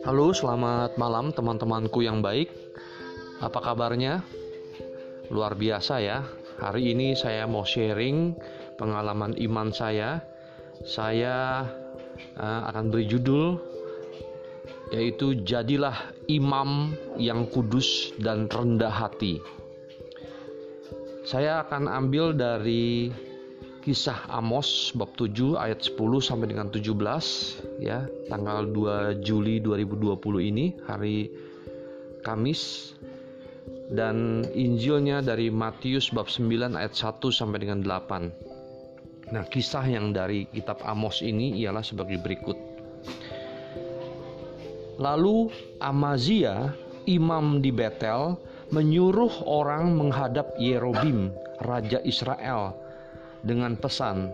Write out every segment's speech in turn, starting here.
Halo, selamat malam teman-temanku yang baik. Apa kabarnya? Luar biasa ya. Hari ini saya mau sharing pengalaman iman saya. Saya uh, akan beri judul yaitu jadilah imam yang kudus dan rendah hati. Saya akan ambil dari kisah Amos bab 7 ayat 10 sampai dengan 17 ya, tanggal 2 Juli 2020 ini hari Kamis dan Injilnya dari Matius bab 9 ayat 1 sampai dengan 8. Nah, kisah yang dari kitab Amos ini ialah sebagai berikut. Lalu Amazia, imam di Betel, menyuruh orang menghadap Yerobim, raja Israel, dengan pesan,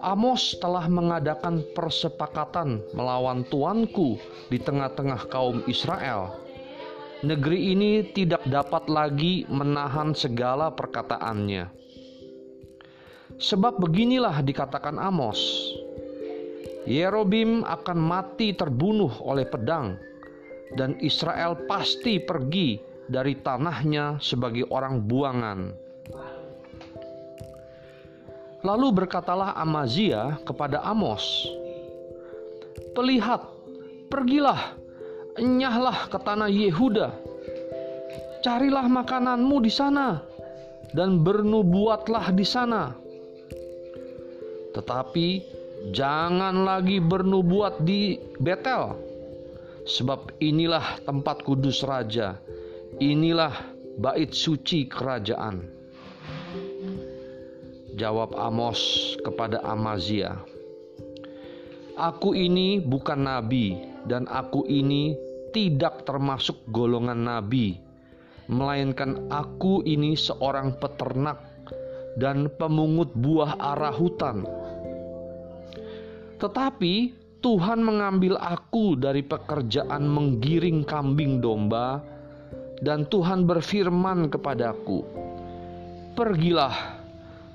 Amos telah mengadakan persepakatan melawan tuanku di tengah-tengah kaum Israel. Negeri ini tidak dapat lagi menahan segala perkataannya. Sebab beginilah dikatakan Amos, Yerobim akan mati terbunuh oleh pedang, dan Israel pasti pergi dari tanahnya sebagai orang buangan Lalu berkatalah Amazia kepada Amos, "Pelihat, pergilah, enyahlah ke tanah Yehuda. Carilah makananmu di sana dan bernubuatlah di sana. Tetapi jangan lagi bernubuat di Betel, sebab inilah tempat kudus raja. Inilah bait suci kerajaan." Jawab Amos kepada Amazia, "Aku ini bukan nabi, dan aku ini tidak termasuk golongan nabi, melainkan aku ini seorang peternak dan pemungut buah arah hutan. Tetapi Tuhan mengambil aku dari pekerjaan menggiring kambing domba, dan Tuhan berfirman kepadaku, "Pergilah."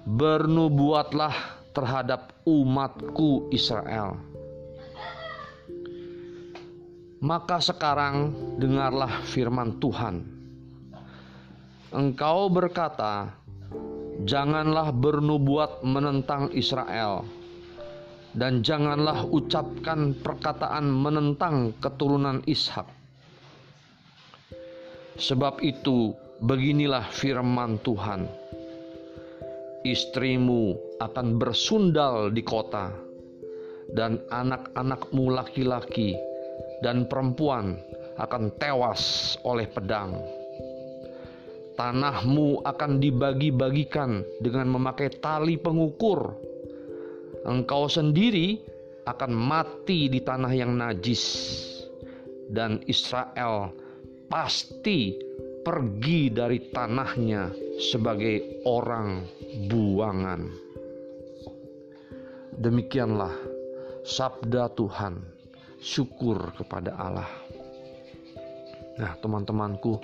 Bernubuatlah terhadap umatku Israel. Maka sekarang dengarlah firman Tuhan. Engkau berkata, "Janganlah bernubuat menentang Israel, dan janganlah ucapkan perkataan menentang keturunan Ishak." Sebab itu, beginilah firman Tuhan istrimu akan bersundal di kota, dan anak-anakmu laki-laki dan perempuan akan tewas oleh pedang. Tanahmu akan dibagi-bagikan dengan memakai tali pengukur. Engkau sendiri akan mati di tanah yang najis, dan Israel pasti pergi dari tanahnya sebagai orang buangan. Demikianlah sabda Tuhan. Syukur kepada Allah. Nah, teman-temanku,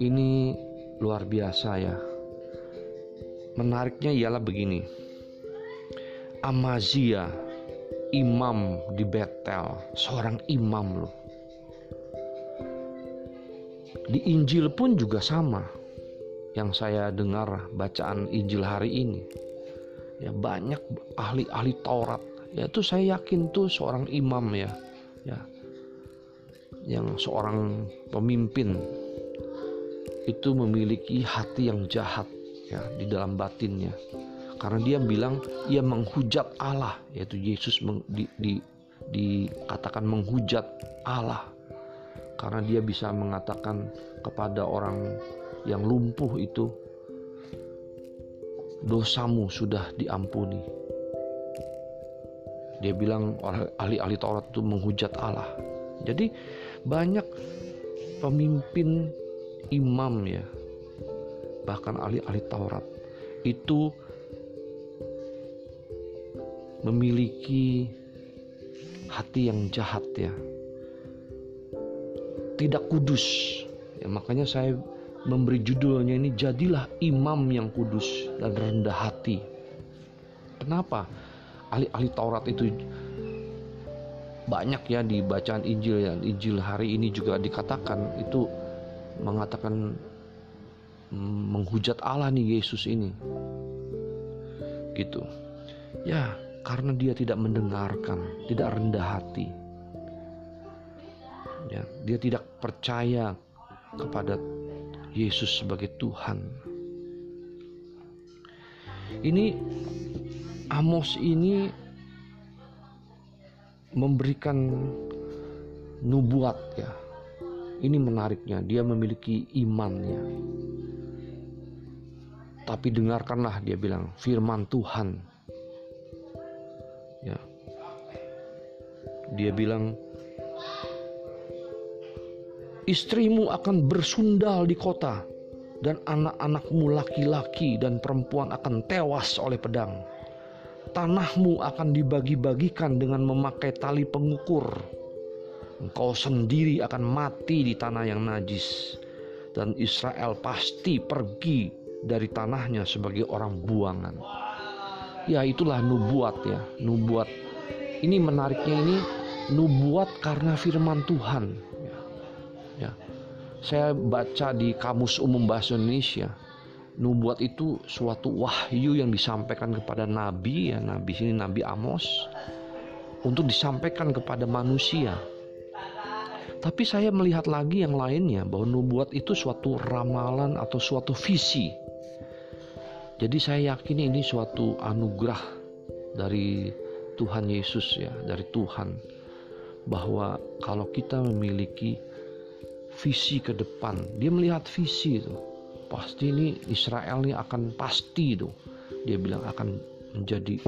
ini luar biasa ya. Menariknya ialah begini. Amazia, imam di Betel, seorang imam loh. Di Injil pun juga sama yang saya dengar bacaan Injil hari ini. Ya banyak ahli-ahli Taurat. Ya itu saya yakin tuh seorang imam ya. Ya yang seorang pemimpin itu memiliki hati yang jahat ya di dalam batinnya. Karena dia bilang ia menghujat Allah yaitu Yesus meng, di, di, dikatakan menghujat Allah. Karena dia bisa mengatakan kepada orang yang lumpuh itu dosamu sudah diampuni. Dia bilang ahli-ahli Taurat itu menghujat Allah. Jadi banyak pemimpin imam ya, bahkan ahli-ahli Taurat itu memiliki hati yang jahat ya. Tidak kudus. Ya makanya saya memberi judulnya ini jadilah imam yang kudus dan rendah hati. Kenapa? ahli-ahli Taurat itu banyak ya di bacaan Injil ya Injil hari ini juga dikatakan itu mengatakan menghujat Allah nih Yesus ini gitu ya karena dia tidak mendengarkan tidak rendah hati ya dia tidak percaya kepada Yesus sebagai Tuhan ini Amos ini memberikan nubuat ya. Ini menariknya, dia memiliki imannya. Tapi dengarkanlah dia bilang firman Tuhan. Ya. Dia bilang istrimu akan bersundal di kota dan anak-anakmu laki-laki dan perempuan akan tewas oleh pedang tanahmu akan dibagi-bagikan dengan memakai tali pengukur. Engkau sendiri akan mati di tanah yang najis, dan Israel pasti pergi dari tanahnya sebagai orang buangan. Ya, itulah nubuat ya, nubuat. Ini menariknya ini nubuat karena firman Tuhan. Ya, ya. Saya baca di Kamus Umum Bahasa Indonesia nubuat itu suatu wahyu yang disampaikan kepada nabi ya nabi sini nabi Amos untuk disampaikan kepada manusia. Tapi saya melihat lagi yang lainnya bahwa nubuat itu suatu ramalan atau suatu visi. Jadi saya yakin ini suatu anugerah dari Tuhan Yesus ya, dari Tuhan bahwa kalau kita memiliki visi ke depan, dia melihat visi itu. Pasti ini Israel ini akan pasti tuh dia bilang akan menjadi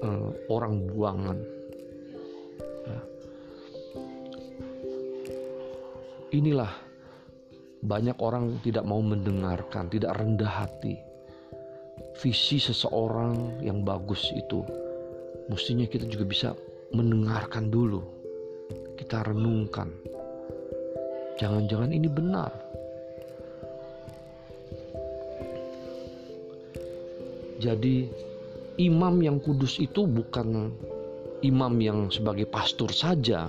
uh, orang buangan. Ya. inilah banyak orang tidak mau mendengarkan tidak rendah hati. Visi seseorang yang bagus itu mestinya kita juga bisa mendengarkan dulu. Kita renungkan jangan-jangan ini benar. Jadi imam yang kudus itu bukan imam yang sebagai pastor saja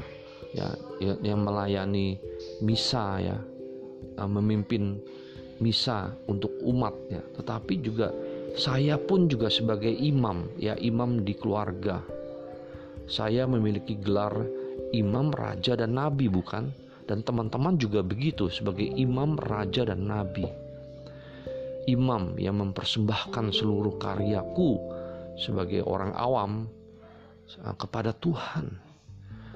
ya, ya yang melayani misa ya eh, memimpin misa untuk umat ya. Tetapi juga saya pun juga sebagai imam ya imam di keluarga. Saya memiliki gelar imam raja dan nabi bukan dan teman-teman juga begitu sebagai imam raja dan nabi imam yang mempersembahkan seluruh karyaku sebagai orang awam uh, kepada Tuhan.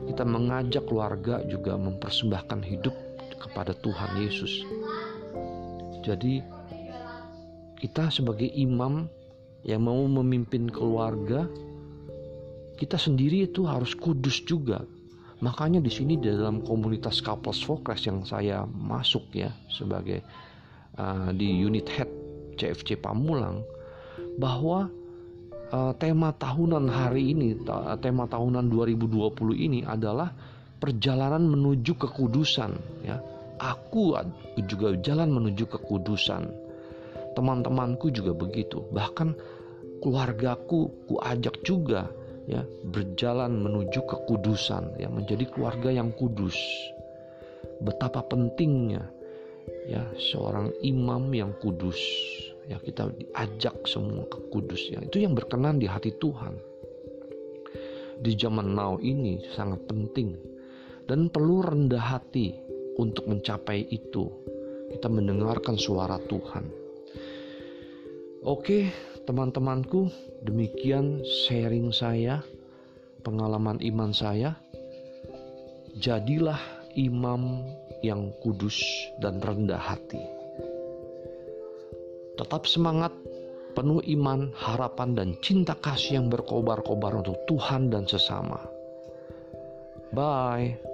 Kita mengajak keluarga juga mempersembahkan hidup kepada Tuhan Yesus. Jadi kita sebagai imam yang mau memimpin keluarga, kita sendiri itu harus kudus juga. Makanya di sini dalam komunitas couples focus yang saya masuk ya sebagai uh, di unit head CFC Pamulang bahwa uh, tema tahunan hari ini, tema tahunan 2020 ini adalah perjalanan menuju kekudusan ya. Aku juga jalan menuju kekudusan. Teman-temanku juga begitu. Bahkan keluargaku ku ajak juga ya berjalan menuju kekudusan ya menjadi keluarga yang kudus. Betapa pentingnya ya seorang imam yang kudus. Ya kita diajak semua ke kudus ya. Itu yang berkenan di hati Tuhan. Di zaman now ini sangat penting dan perlu rendah hati untuk mencapai itu. Kita mendengarkan suara Tuhan. Oke teman-temanku demikian sharing saya pengalaman iman saya jadilah imam yang kudus dan rendah hati Tetap semangat, penuh iman, harapan, dan cinta kasih yang berkobar-kobar untuk Tuhan dan sesama. Bye.